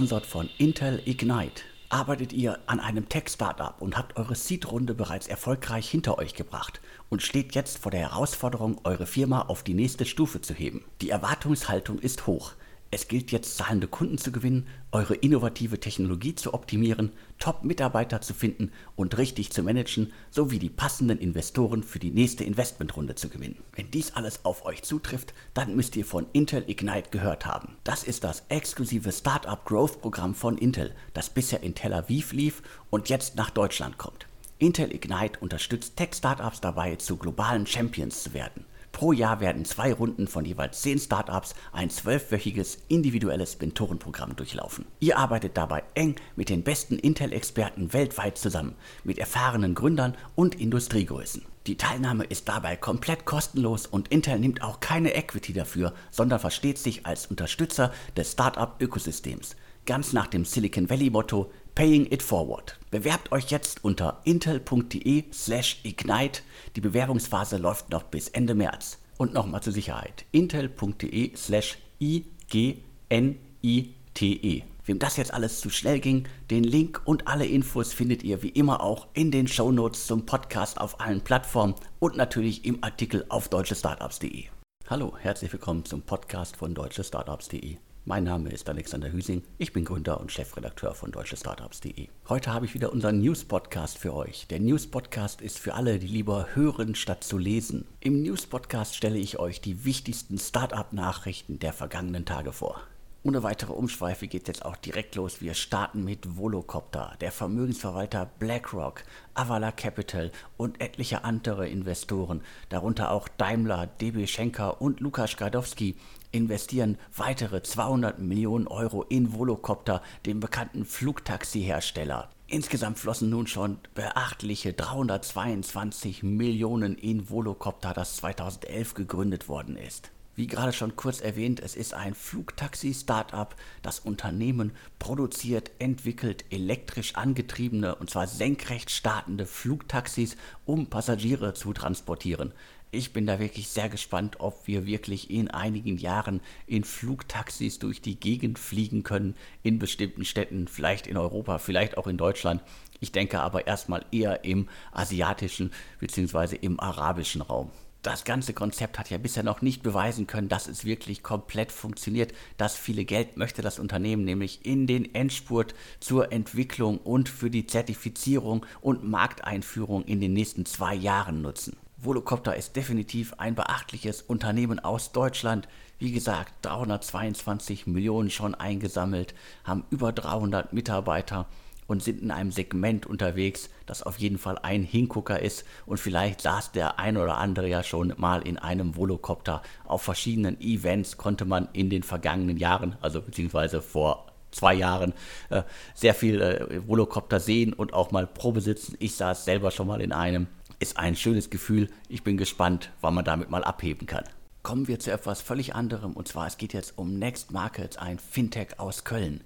gesponsert von Intel Ignite. Arbeitet ihr an einem Tech-Startup und habt eure Seed-Runde bereits erfolgreich hinter euch gebracht und steht jetzt vor der Herausforderung, eure Firma auf die nächste Stufe zu heben? Die Erwartungshaltung ist hoch. Es gilt jetzt, zahlende Kunden zu gewinnen, eure innovative Technologie zu optimieren, Top-Mitarbeiter zu finden und richtig zu managen, sowie die passenden Investoren für die nächste Investmentrunde zu gewinnen. Wenn dies alles auf euch zutrifft, dann müsst ihr von Intel Ignite gehört haben. Das ist das exklusive Startup Growth Programm von Intel, das bisher in Tel Aviv lief und jetzt nach Deutschland kommt. Intel Ignite unterstützt Tech-Startups dabei, zu globalen Champions zu werden. Pro Jahr werden zwei Runden von jeweils zehn Startups ein zwölfwöchiges individuelles Mentorenprogramm durchlaufen. Ihr arbeitet dabei eng mit den besten Intel-Experten weltweit zusammen, mit erfahrenen Gründern und Industriegrößen. Die Teilnahme ist dabei komplett kostenlos und Intel nimmt auch keine Equity dafür, sondern versteht sich als Unterstützer des Startup-Ökosystems. Ganz nach dem Silicon Valley-Motto Paying It Forward. Bewerbt euch jetzt unter intel.de/ignite. Die Bewerbungsphase läuft noch bis Ende März. Und nochmal zur Sicherheit: intel.de/ignite. Wem das jetzt alles zu schnell ging, den Link und alle Infos findet ihr wie immer auch in den Shownotes zum Podcast auf allen Plattformen und natürlich im Artikel auf deutschestartups.de. Hallo, herzlich willkommen zum Podcast von deutschestartups.de. Mein Name ist Alexander Hüsing, ich bin Gründer und Chefredakteur von deutschestartups.de. Heute habe ich wieder unseren News-Podcast für euch. Der News-Podcast ist für alle, die lieber hören statt zu lesen. Im News-Podcast stelle ich euch die wichtigsten Startup-Nachrichten der vergangenen Tage vor. Ohne weitere Umschweife geht jetzt auch direkt los. Wir starten mit Volocopter. Der Vermögensverwalter BlackRock, Avala Capital und etliche andere Investoren, darunter auch Daimler, DB Schenker und Lukas Gradowski, investieren weitere 200 Millionen Euro in Volocopter, dem bekannten Flugtaxi-Hersteller. Insgesamt flossen nun schon beachtliche 322 Millionen in Volocopter, das 2011 gegründet worden ist. Wie gerade schon kurz erwähnt, es ist ein Flugtaxi-Startup. Das Unternehmen produziert, entwickelt elektrisch angetriebene und zwar senkrecht startende Flugtaxis, um Passagiere zu transportieren. Ich bin da wirklich sehr gespannt, ob wir wirklich in einigen Jahren in Flugtaxis durch die Gegend fliegen können, in bestimmten Städten, vielleicht in Europa, vielleicht auch in Deutschland. Ich denke aber erstmal eher im asiatischen bzw. im arabischen Raum das ganze Konzept hat ja bisher noch nicht beweisen können, dass es wirklich komplett funktioniert. Das viele Geld möchte das Unternehmen nämlich in den Endspurt zur Entwicklung und für die Zertifizierung und Markteinführung in den nächsten zwei Jahren nutzen. Volocopter ist definitiv ein beachtliches Unternehmen aus Deutschland. Wie gesagt, 322 Millionen schon eingesammelt, haben über 300 Mitarbeiter und sind in einem Segment unterwegs, das auf jeden Fall ein Hingucker ist und vielleicht saß der ein oder andere ja schon mal in einem Volocopter. Auf verschiedenen Events konnte man in den vergangenen Jahren, also beziehungsweise vor zwei Jahren äh, sehr viel äh, Volocopter sehen und auch mal Probe sitzen. Ich saß selber schon mal in einem. Ist ein schönes Gefühl. Ich bin gespannt, wann man damit mal abheben kann. Kommen wir zu etwas völlig anderem und zwar es geht jetzt um Next Markets, ein Fintech aus Köln.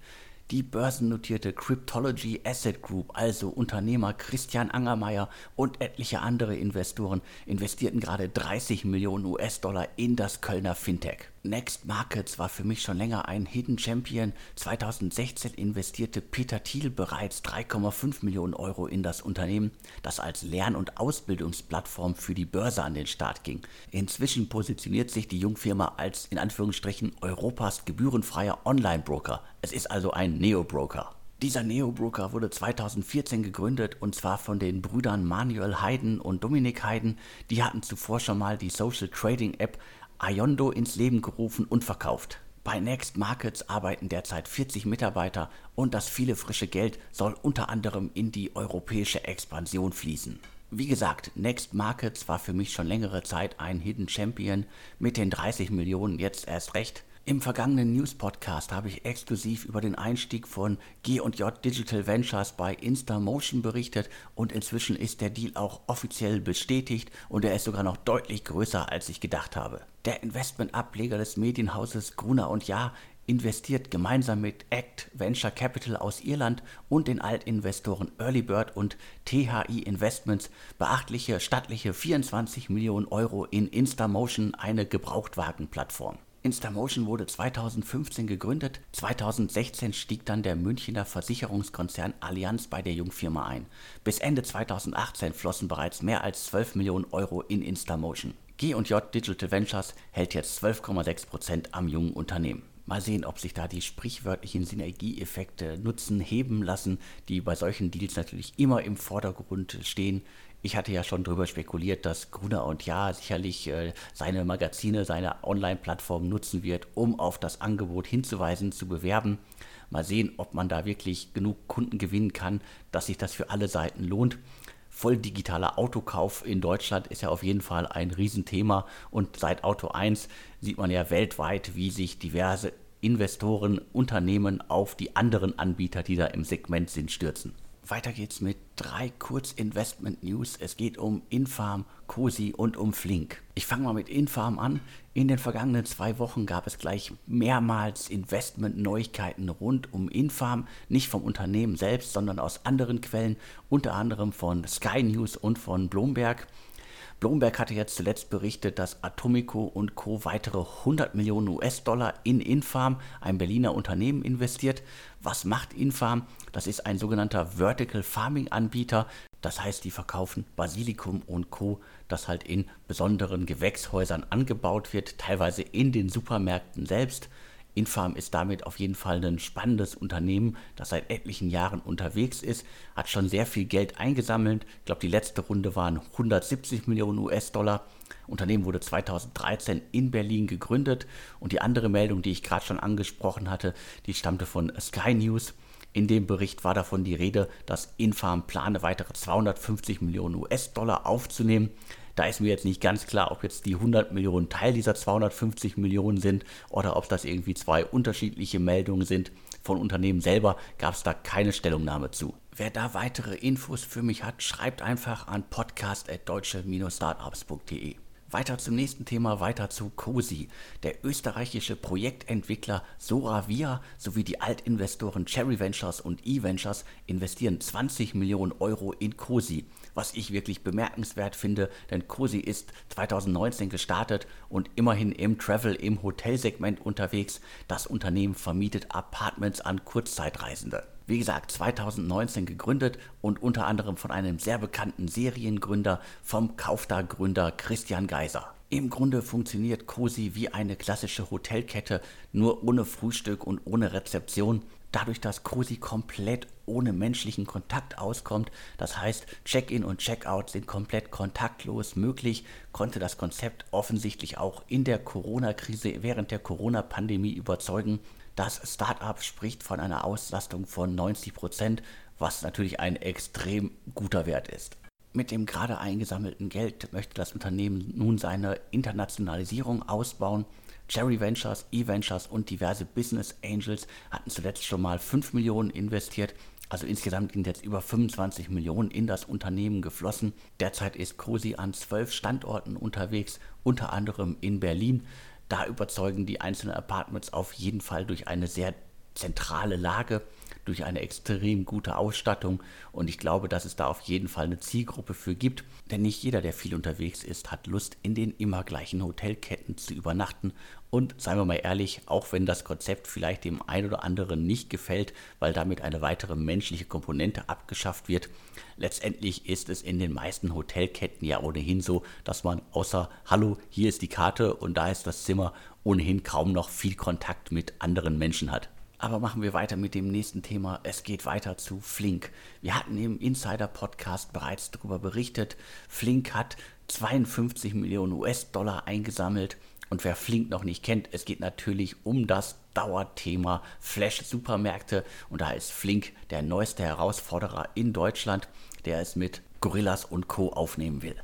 Die börsennotierte Cryptology Asset Group, also Unternehmer Christian Angermeier und etliche andere Investoren, investierten gerade 30 Millionen US-Dollar in das Kölner Fintech. Next Markets war für mich schon länger ein Hidden Champion. 2016 investierte Peter Thiel bereits 3,5 Millionen Euro in das Unternehmen, das als Lern- und Ausbildungsplattform für die Börse an den Start ging. Inzwischen positioniert sich die Jungfirma als in Anführungsstrichen Europas gebührenfreier Online-Broker. Es ist also ein Neo-Broker. Dieser Neo-Broker wurde 2014 gegründet und zwar von den Brüdern Manuel Hayden und Dominik Hayden. Die hatten zuvor schon mal die Social Trading App Ayondo ins Leben gerufen und verkauft. Bei Next Markets arbeiten derzeit 40 Mitarbeiter und das viele frische Geld soll unter anderem in die europäische Expansion fließen. Wie gesagt, Next Markets war für mich schon längere Zeit ein Hidden Champion, mit den 30 Millionen jetzt erst recht. Im vergangenen News-Podcast habe ich exklusiv über den Einstieg von G&J Digital Ventures bei Instamotion berichtet und inzwischen ist der Deal auch offiziell bestätigt und er ist sogar noch deutlich größer, als ich gedacht habe. Der Investmentableger des Medienhauses Gruner und Jahr investiert gemeinsam mit Act Venture Capital aus Irland und den Altinvestoren Early Bird und THI Investments beachtliche stattliche 24 Millionen Euro in Instamotion, eine Gebrauchtwagenplattform. Instamotion wurde 2015 gegründet, 2016 stieg dann der Münchner Versicherungskonzern Allianz bei der Jungfirma ein. Bis Ende 2018 flossen bereits mehr als 12 Millionen Euro in Instamotion. G&J Digital Ventures hält jetzt 12,6% am jungen Unternehmen. Mal sehen, ob sich da die sprichwörtlichen Synergieeffekte nutzen, heben lassen, die bei solchen Deals natürlich immer im Vordergrund stehen. Ich hatte ja schon darüber spekuliert, dass Gruner und Ja sicherlich äh, seine Magazine, seine Online-Plattform nutzen wird, um auf das Angebot hinzuweisen, zu bewerben. Mal sehen, ob man da wirklich genug Kunden gewinnen kann, dass sich das für alle Seiten lohnt. Voll digitaler Autokauf in Deutschland ist ja auf jeden Fall ein Riesenthema und seit Auto 1 sieht man ja weltweit, wie sich diverse Investoren, Unternehmen auf die anderen Anbieter, die da im Segment sind, stürzen. Weiter geht's mit drei Kurzinvestment-News. Es geht um Infarm, Cosi und um Flink. Ich fange mal mit Infarm an. In den vergangenen zwei Wochen gab es gleich mehrmals Investment-Neuigkeiten rund um Infarm. Nicht vom Unternehmen selbst, sondern aus anderen Quellen, unter anderem von Sky News und von Bloomberg. Bloomberg hatte jetzt zuletzt berichtet, dass Atomico und Co. weitere 100 Millionen US-Dollar in Infarm, ein Berliner Unternehmen, investiert. Was macht Infarm? Das ist ein sogenannter Vertical Farming Anbieter. Das heißt, die verkaufen Basilikum und Co., das halt in besonderen Gewächshäusern angebaut wird, teilweise in den Supermärkten selbst. Infarm ist damit auf jeden Fall ein spannendes Unternehmen, das seit etlichen Jahren unterwegs ist, hat schon sehr viel Geld eingesammelt. Ich glaube, die letzte Runde waren 170 Millionen US-Dollar. Unternehmen wurde 2013 in Berlin gegründet und die andere Meldung, die ich gerade schon angesprochen hatte, die stammte von Sky News. In dem Bericht war davon die Rede, dass Infarm plane, weitere 250 Millionen US-Dollar aufzunehmen. Da ist mir jetzt nicht ganz klar, ob jetzt die 100 Millionen Teil dieser 250 Millionen sind oder ob das irgendwie zwei unterschiedliche Meldungen sind. Von Unternehmen selber gab es da keine Stellungnahme zu. Wer da weitere Infos für mich hat, schreibt einfach an podcast.deutsche-startups.de. Weiter zum nächsten Thema, weiter zu COSI. Der österreichische Projektentwickler Soravia sowie die Altinvestoren Cherry Ventures und E-Ventures investieren 20 Millionen Euro in COSI, was ich wirklich bemerkenswert finde, denn COSI ist 2019 gestartet und immerhin im Travel, im Hotelsegment unterwegs. Das Unternehmen vermietet Apartments an Kurzzeitreisende. Wie gesagt, 2019 gegründet und unter anderem von einem sehr bekannten Seriengründer, vom Kaufda-Gründer Christian Geiser. Im Grunde funktioniert Cosi wie eine klassische Hotelkette, nur ohne Frühstück und ohne Rezeption. Dadurch, dass Cosi komplett ohne menschlichen Kontakt auskommt, das heißt Check-in und Check-out sind komplett kontaktlos möglich, konnte das Konzept offensichtlich auch in der Corona-Krise während der Corona-Pandemie überzeugen. Das Startup spricht von einer Auslastung von 90 Prozent, was natürlich ein extrem guter Wert ist. Mit dem gerade eingesammelten Geld möchte das Unternehmen nun seine Internationalisierung ausbauen. Cherry Ventures, E-Ventures und diverse Business Angels hatten zuletzt schon mal 5 Millionen investiert. Also insgesamt sind jetzt über 25 Millionen in das Unternehmen geflossen. Derzeit ist COSI an zwölf Standorten unterwegs, unter anderem in Berlin. Da überzeugen die einzelnen Apartments auf jeden Fall durch eine sehr zentrale Lage, durch eine extrem gute Ausstattung. Und ich glaube, dass es da auf jeden Fall eine Zielgruppe für gibt, denn nicht jeder, der viel unterwegs ist, hat Lust, in den immer gleichen Hotelketten zu übernachten. Und seien wir mal ehrlich, auch wenn das Konzept vielleicht dem einen oder anderen nicht gefällt, weil damit eine weitere menschliche Komponente abgeschafft wird, letztendlich ist es in den meisten Hotelketten ja ohnehin so, dass man außer Hallo, hier ist die Karte und da ist das Zimmer ohnehin kaum noch viel Kontakt mit anderen Menschen hat. Aber machen wir weiter mit dem nächsten Thema. Es geht weiter zu Flink. Wir hatten im Insider-Podcast bereits darüber berichtet. Flink hat 52 Millionen US-Dollar eingesammelt. Und wer Flink noch nicht kennt, es geht natürlich um das Dauerthema Flash-Supermärkte. Und da ist Flink der neueste Herausforderer in Deutschland, der es mit Gorillas und Co. aufnehmen will.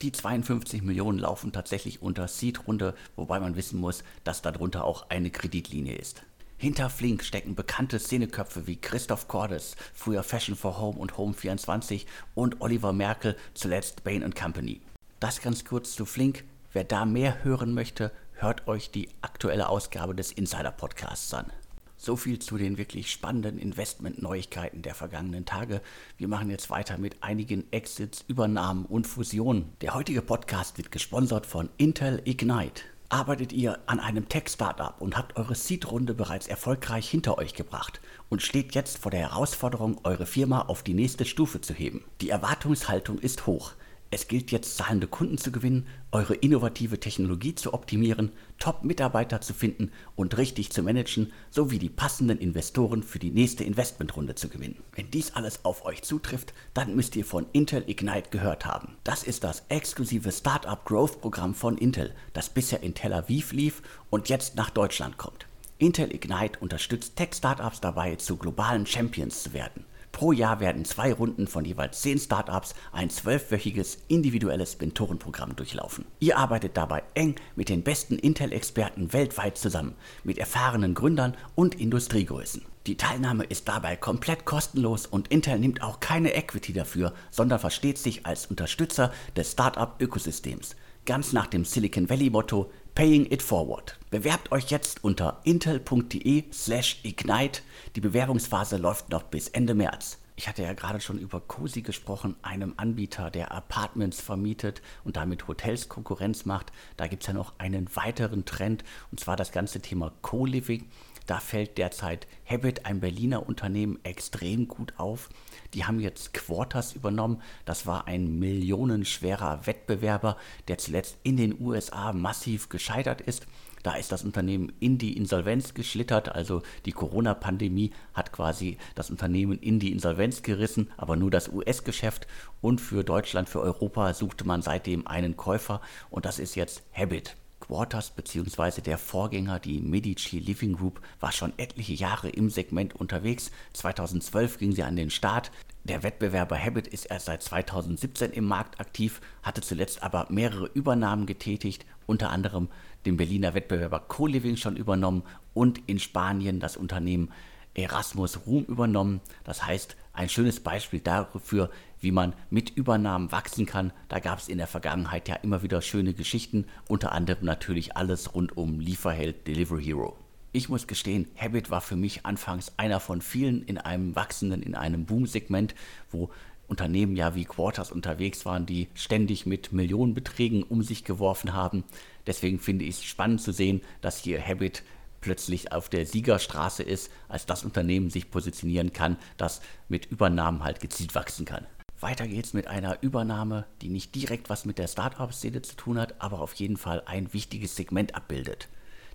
Die 52 Millionen laufen tatsächlich unter Seed-Runde, wobei man wissen muss, dass darunter auch eine Kreditlinie ist. Hinter Flink stecken bekannte Szeneköpfe wie Christoph Cordes, früher Fashion for Home und Home 24 und Oliver Merkel, zuletzt Bain Company. Das ganz kurz zu Flink. Wer da mehr hören möchte, hört euch die aktuelle Ausgabe des Insider Podcasts an. So viel zu den wirklich spannenden Investment-Neuigkeiten der vergangenen Tage. Wir machen jetzt weiter mit einigen Exits, Übernahmen und Fusionen. Der heutige Podcast wird gesponsert von Intel Ignite. Arbeitet ihr an einem Tech-Startup und habt eure Seed-Runde bereits erfolgreich hinter euch gebracht und steht jetzt vor der Herausforderung, eure Firma auf die nächste Stufe zu heben? Die Erwartungshaltung ist hoch. Es gilt jetzt, zahlende Kunden zu gewinnen, eure innovative Technologie zu optimieren, Top-Mitarbeiter zu finden und richtig zu managen, sowie die passenden Investoren für die nächste Investmentrunde zu gewinnen. Wenn dies alles auf euch zutrifft, dann müsst ihr von Intel Ignite gehört haben. Das ist das exklusive Startup Growth Programm von Intel, das bisher in Tel Aviv lief und jetzt nach Deutschland kommt. Intel Ignite unterstützt Tech-Startups dabei, zu globalen Champions zu werden. Pro Jahr werden zwei Runden von jeweils zehn Startups ein zwölfwöchiges individuelles Mentorenprogramm durchlaufen. Ihr arbeitet dabei eng mit den besten Intel-Experten weltweit zusammen, mit erfahrenen Gründern und Industriegrößen. Die Teilnahme ist dabei komplett kostenlos und Intel nimmt auch keine Equity dafür, sondern versteht sich als Unterstützer des Startup-Ökosystems. Ganz nach dem Silicon Valley-Motto Paying It Forward. Bewerbt euch jetzt unter intel.de/slash ignite. Die Bewerbungsphase läuft noch bis Ende März. Ich hatte ja gerade schon über Cosi gesprochen, einem Anbieter, der Apartments vermietet und damit Hotels Konkurrenz macht. Da gibt es ja noch einen weiteren Trend und zwar das ganze Thema Co-Living. Da fällt derzeit Habit, ein Berliner Unternehmen, extrem gut auf. Die haben jetzt Quarters übernommen. Das war ein millionenschwerer Wettbewerber, der zuletzt in den USA massiv gescheitert ist. Da ist das Unternehmen in die Insolvenz geschlittert. Also die Corona-Pandemie hat quasi das Unternehmen in die Insolvenz gerissen, aber nur das US-Geschäft. Und für Deutschland, für Europa suchte man seitdem einen Käufer und das ist jetzt Habit. Quarters bzw. der Vorgänger, die Medici Living Group, war schon etliche Jahre im Segment unterwegs. 2012 ging sie an den Start. Der Wettbewerber Habit ist erst seit 2017 im Markt aktiv, hatte zuletzt aber mehrere Übernahmen getätigt, unter anderem den Berliner Wettbewerber Co-Living schon übernommen und in Spanien das Unternehmen Erasmus Room übernommen. Das heißt, ein schönes Beispiel dafür, wie man mit Übernahmen wachsen kann. Da gab es in der Vergangenheit ja immer wieder schöne Geschichten, unter anderem natürlich alles rund um Lieferheld Delivery Hero. Ich muss gestehen, Habit war für mich anfangs einer von vielen in einem wachsenden, in einem Boom-Segment, wo Unternehmen ja wie Quarters unterwegs waren, die ständig mit Millionenbeträgen um sich geworfen haben. Deswegen finde ich es spannend zu sehen, dass hier Habit plötzlich auf der Siegerstraße ist, als das Unternehmen sich positionieren kann, das mit Übernahmen halt gezielt wachsen kann. Weiter geht's mit einer Übernahme, die nicht direkt was mit der Startup-Szene zu tun hat, aber auf jeden Fall ein wichtiges Segment abbildet.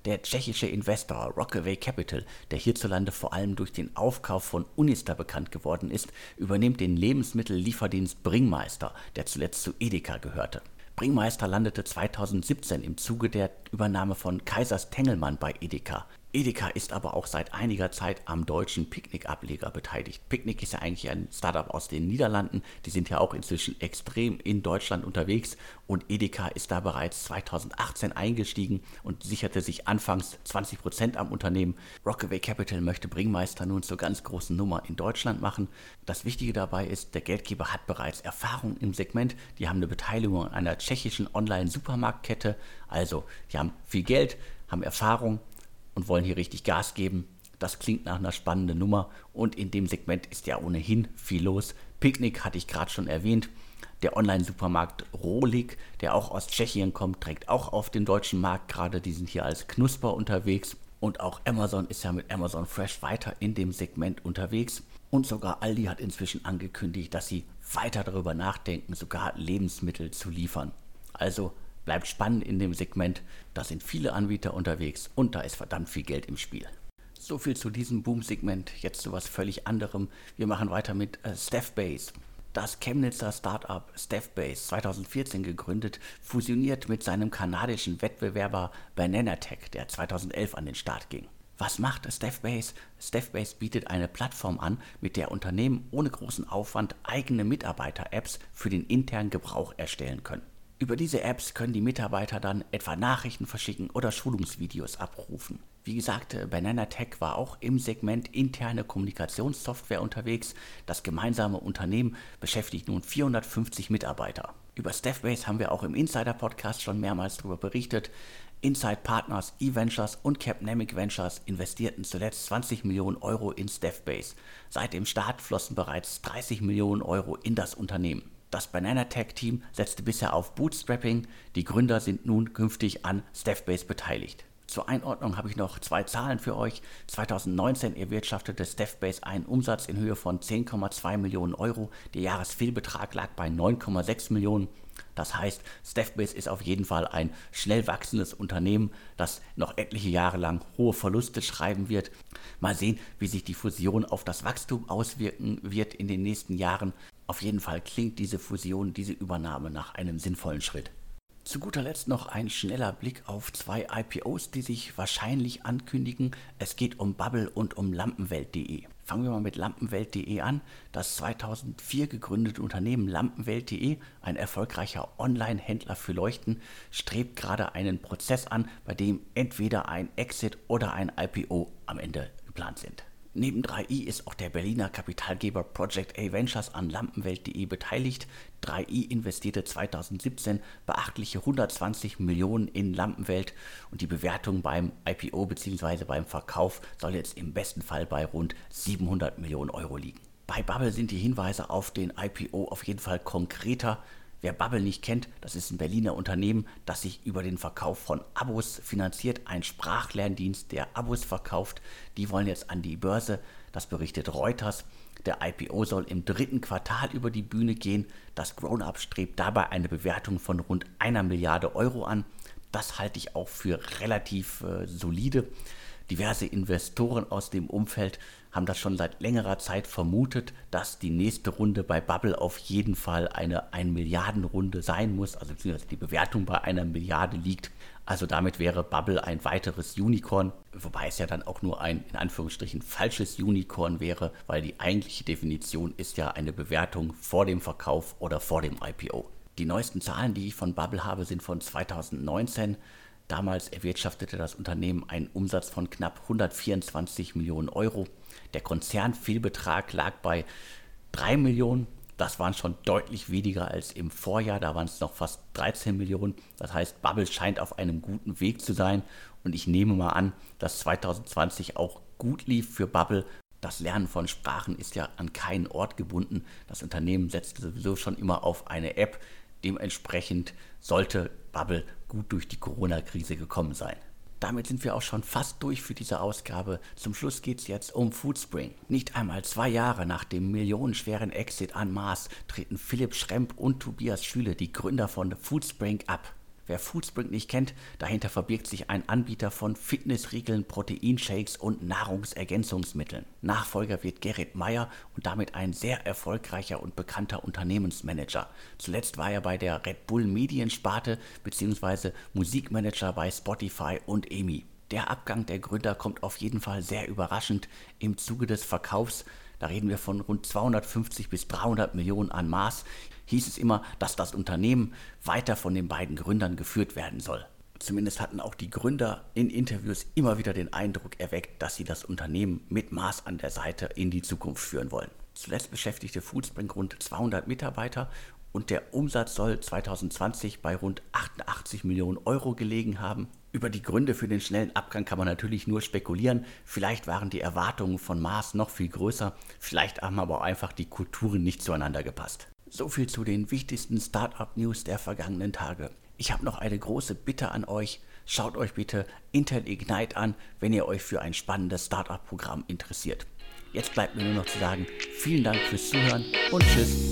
Der tschechische Investor Rockaway Capital, der hierzulande vor allem durch den Aufkauf von Unister bekannt geworden ist, übernimmt den Lebensmittellieferdienst Bringmeister, der zuletzt zu Edeka gehörte. Bringmeister landete 2017 im Zuge der Übernahme von Kaisers Tengelmann bei Edeka. Edeka ist aber auch seit einiger Zeit am deutschen Picknick-Ableger beteiligt. Picknick ist ja eigentlich ein Startup aus den Niederlanden. Die sind ja auch inzwischen extrem in Deutschland unterwegs und Edeka ist da bereits 2018 eingestiegen und sicherte sich anfangs 20% am Unternehmen. Rockaway Capital möchte Bringmeister nun zur ganz großen Nummer in Deutschland machen. Das Wichtige dabei ist, der Geldgeber hat bereits Erfahrung im Segment. Die haben eine Beteiligung an einer tschechischen Online-Supermarktkette. Also, die haben viel Geld, haben Erfahrung und wollen hier richtig Gas geben. Das klingt nach einer spannenden Nummer und in dem Segment ist ja ohnehin viel los. Picknick hatte ich gerade schon erwähnt. Der Online-Supermarkt Rohlig, der auch aus Tschechien kommt, trägt auch auf den deutschen Markt gerade. Die sind hier als Knusper unterwegs. Und auch Amazon ist ja mit Amazon Fresh weiter in dem Segment unterwegs. Und sogar Aldi hat inzwischen angekündigt, dass sie weiter darüber nachdenken, sogar Lebensmittel zu liefern. Also Bleibt spannend in dem Segment, da sind viele Anbieter unterwegs und da ist verdammt viel Geld im Spiel. So viel zu diesem Boom-Segment. Jetzt zu was völlig anderem. Wir machen weiter mit äh, Staffbase. Das Chemnitzer Startup Staffbase, 2014 gegründet, fusioniert mit seinem kanadischen Wettbewerber Bananatech, der 2011 an den Start ging. Was macht Staffbase? Staffbase bietet eine Plattform an, mit der Unternehmen ohne großen Aufwand eigene Mitarbeiter-Apps für den internen Gebrauch erstellen können. Über diese Apps können die Mitarbeiter dann etwa Nachrichten verschicken oder Schulungsvideos abrufen. Wie gesagt, äh, Banana Tech war auch im Segment interne Kommunikationssoftware unterwegs. Das gemeinsame Unternehmen beschäftigt nun 450 Mitarbeiter. Über Staffbase haben wir auch im Insider Podcast schon mehrmals darüber berichtet. Inside Partners, eVentures und Capnamic Ventures investierten zuletzt 20 Millionen Euro in Staffbase. Seit dem Start flossen bereits 30 Millionen Euro in das Unternehmen. Das Banana Tech Team setzte bisher auf Bootstrapping. Die Gründer sind nun künftig an Staffbase beteiligt. Zur Einordnung habe ich noch zwei Zahlen für euch. 2019 erwirtschaftete Staffbase einen Umsatz in Höhe von 10,2 Millionen Euro. Der Jahresfehlbetrag lag bei 9,6 Millionen. Das heißt, Staffbase ist auf jeden Fall ein schnell wachsendes Unternehmen, das noch etliche Jahre lang hohe Verluste schreiben wird. Mal sehen, wie sich die Fusion auf das Wachstum auswirken wird in den nächsten Jahren. Auf jeden Fall klingt diese Fusion, diese Übernahme nach einem sinnvollen Schritt. Zu guter Letzt noch ein schneller Blick auf zwei IPOs, die sich wahrscheinlich ankündigen. Es geht um Bubble und um Lampenwelt.de. Fangen wir mal mit Lampenwelt.de an. Das 2004 gegründete Unternehmen Lampenwelt.de, ein erfolgreicher Online-Händler für Leuchten, strebt gerade einen Prozess an, bei dem entweder ein Exit oder ein IPO am Ende geplant sind. Neben 3i ist auch der Berliner Kapitalgeber Project A Ventures an Lampenwelt.de beteiligt. 3i investierte 2017 beachtliche 120 Millionen in Lampenwelt und die Bewertung beim IPO bzw. beim Verkauf soll jetzt im besten Fall bei rund 700 Millionen Euro liegen. Bei Bubble sind die Hinweise auf den IPO auf jeden Fall konkreter. Wer Bubble nicht kennt, das ist ein Berliner Unternehmen, das sich über den Verkauf von Abos finanziert, ein Sprachlerndienst, der Abos verkauft. Die wollen jetzt an die Börse, das berichtet Reuters. Der IPO soll im dritten Quartal über die Bühne gehen. Das Grown-up strebt dabei eine Bewertung von rund einer Milliarde Euro an. Das halte ich auch für relativ äh, solide. Diverse Investoren aus dem Umfeld haben das schon seit längerer Zeit vermutet, dass die nächste Runde bei Bubble auf jeden Fall eine 1 Milliarden Runde sein muss, also beziehungsweise die Bewertung bei einer Milliarde liegt. Also damit wäre Bubble ein weiteres Unicorn, wobei es ja dann auch nur ein in Anführungsstrichen falsches Unicorn wäre, weil die eigentliche Definition ist ja eine Bewertung vor dem Verkauf oder vor dem IPO. Die neuesten Zahlen, die ich von Bubble habe, sind von 2019. Damals erwirtschaftete das Unternehmen einen Umsatz von knapp 124 Millionen Euro. Der Konzernfehlbetrag lag bei 3 Millionen. Das waren schon deutlich weniger als im Vorjahr. Da waren es noch fast 13 Millionen. Das heißt, Bubble scheint auf einem guten Weg zu sein. Und ich nehme mal an, dass 2020 auch gut lief für Bubble. Das Lernen von Sprachen ist ja an keinen Ort gebunden. Das Unternehmen setzt sowieso schon immer auf eine App. Dementsprechend sollte Bubble gut durch die Corona-Krise gekommen sein. Damit sind wir auch schon fast durch für diese Ausgabe. Zum Schluss geht es jetzt um Foodspring. Nicht einmal zwei Jahre nach dem millionenschweren Exit an Mars treten Philipp Schremp und Tobias Schüle, die Gründer von Foodspring, ab. Wer Foodspring nicht kennt, dahinter verbirgt sich ein Anbieter von Fitnessriegeln, Proteinshakes und Nahrungsergänzungsmitteln. Nachfolger wird Gerrit Meyer und damit ein sehr erfolgreicher und bekannter Unternehmensmanager. Zuletzt war er bei der Red Bull Mediensparte bzw. Musikmanager bei Spotify und EMI. Der Abgang der Gründer kommt auf jeden Fall sehr überraschend. Im Zuge des Verkaufs da reden wir von rund 250 bis 300 Millionen an Maß, hieß es immer, dass das Unternehmen weiter von den beiden Gründern geführt werden soll. Zumindest hatten auch die Gründer in Interviews immer wieder den Eindruck erweckt, dass sie das Unternehmen mit Maß an der Seite in die Zukunft führen wollen. Zuletzt beschäftigte Foodspring rund 200 Mitarbeiter und der Umsatz soll 2020 bei rund 88 Millionen Euro gelegen haben. Über die Gründe für den schnellen Abgang kann man natürlich nur spekulieren. Vielleicht waren die Erwartungen von Mars noch viel größer, vielleicht haben aber auch einfach die Kulturen nicht zueinander gepasst. So viel zu den wichtigsten Startup-News der vergangenen Tage. Ich habe noch eine große Bitte an euch. Schaut euch bitte Intel Ignite an, wenn ihr euch für ein spannendes Startup-Programm interessiert. Jetzt bleibt mir nur noch zu sagen, vielen Dank fürs Zuhören und tschüss.